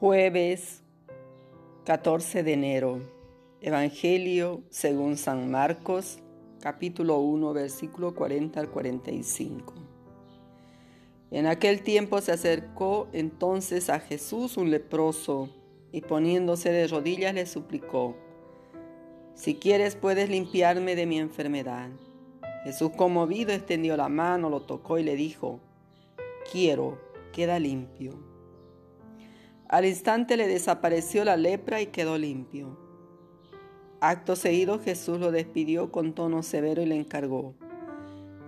Jueves 14 de enero. Evangelio según San Marcos, capítulo 1, versículo 40 al 45. En aquel tiempo se acercó entonces a Jesús un leproso y poniéndose de rodillas le suplicó, Si quieres puedes limpiarme de mi enfermedad. Jesús conmovido extendió la mano, lo tocó y le dijo, Quiero, queda limpio. Al instante le desapareció la lepra y quedó limpio. Acto seguido Jesús lo despidió con tono severo y le encargó,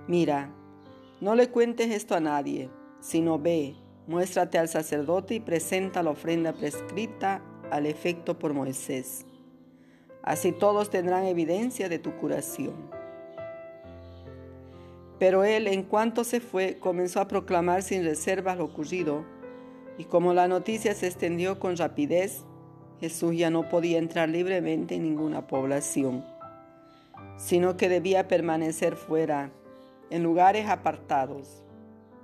Mira, no le cuentes esto a nadie, sino ve, muéstrate al sacerdote y presenta la ofrenda prescrita al efecto por Moisés. Así todos tendrán evidencia de tu curación. Pero él, en cuanto se fue, comenzó a proclamar sin reservas lo ocurrido y como la noticia se extendió con rapidez, Jesús ya no podía entrar libremente en ninguna población, sino que debía permanecer fuera, en lugares apartados.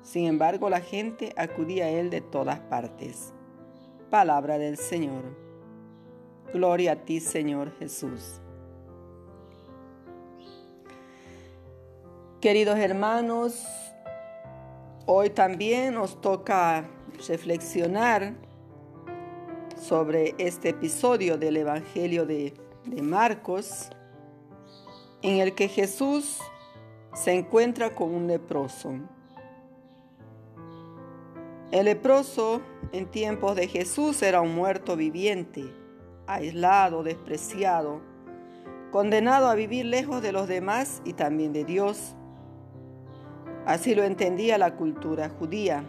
Sin embargo, la gente acudía a él de todas partes. Palabra del Señor. Gloria a ti, Señor Jesús. Queridos hermanos, hoy también nos toca reflexionar sobre este episodio del Evangelio de, Marcos, en el que Jesús se encuentra con un leproso. El leproso en tiempos de Jesús era un muerto viviente, aislado, despreciado, condenado a vivir lejos de los demás y también de Dios. Así lo entendía la cultura judía.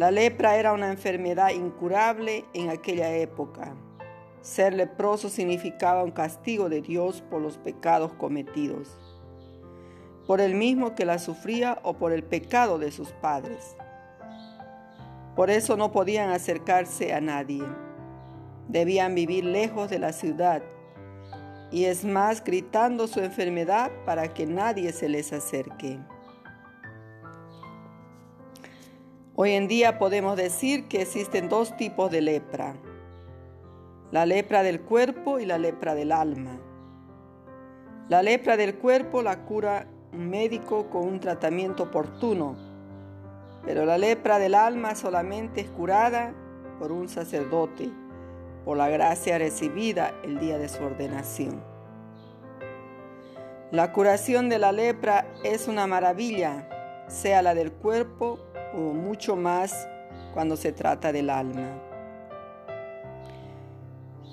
La lepra era una enfermedad incurable en aquella época. Ser leproso significaba un castigo de Dios por los pecados cometidos, por el mismo que la sufría o por el pecado de sus padres. Por eso no podían acercarse a nadie. Debían vivir lejos de la ciudad y es más gritando su enfermedad para que nadie se les acerque. Hoy en día podemos decir que existen dos tipos de lepra, la lepra del cuerpo y la lepra del alma. La lepra del cuerpo la cura un médico con un tratamiento oportuno, pero la lepra del alma solamente es curada por un sacerdote, por la gracia recibida el día de su ordenación. La curación de la lepra es una maravilla, sea la del cuerpo o mucho más cuando se trata del alma.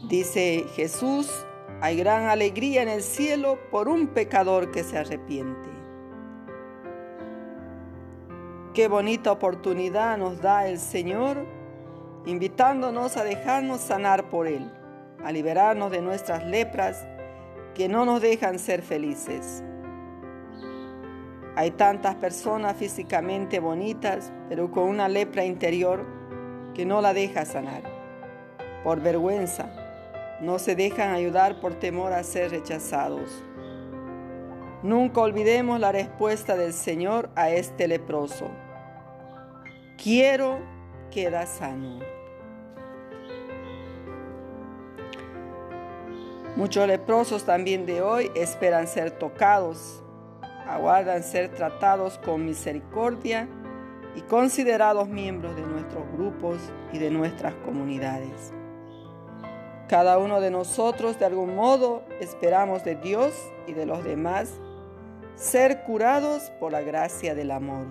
Dice Jesús, hay gran alegría en el cielo por un pecador que se arrepiente. Qué bonita oportunidad nos da el Señor invitándonos a dejarnos sanar por Él, a liberarnos de nuestras lepras que no nos dejan ser felices. Hay tantas personas físicamente bonitas, pero con una lepra interior que no la deja sanar. Por vergüenza, no se dejan ayudar por temor a ser rechazados. Nunca olvidemos la respuesta del Señor a este leproso. Quiero, queda sano. Muchos leprosos también de hoy esperan ser tocados aguardan ser tratados con misericordia y considerados miembros de nuestros grupos y de nuestras comunidades. Cada uno de nosotros de algún modo esperamos de Dios y de los demás ser curados por la gracia del amor.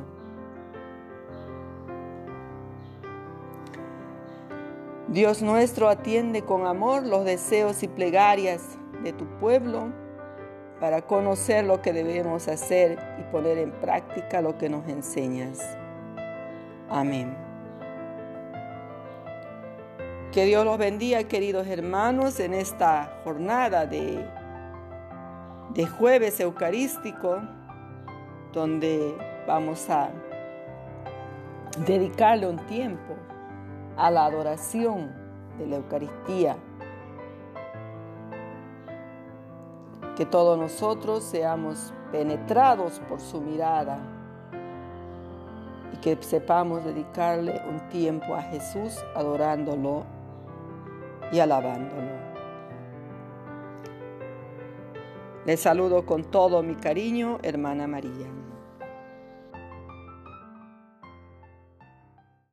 Dios nuestro atiende con amor los deseos y plegarias de tu pueblo para conocer lo que debemos hacer y poner en práctica lo que nos enseñas. Amén. Que Dios los bendiga, queridos hermanos, en esta jornada de, de jueves eucarístico, donde vamos a dedicarle un tiempo a la adoración de la Eucaristía que todos nosotros seamos penetrados por su mirada y que sepamos dedicarle un tiempo a Jesús adorándolo y alabándolo. Les saludo con todo mi cariño, hermana María.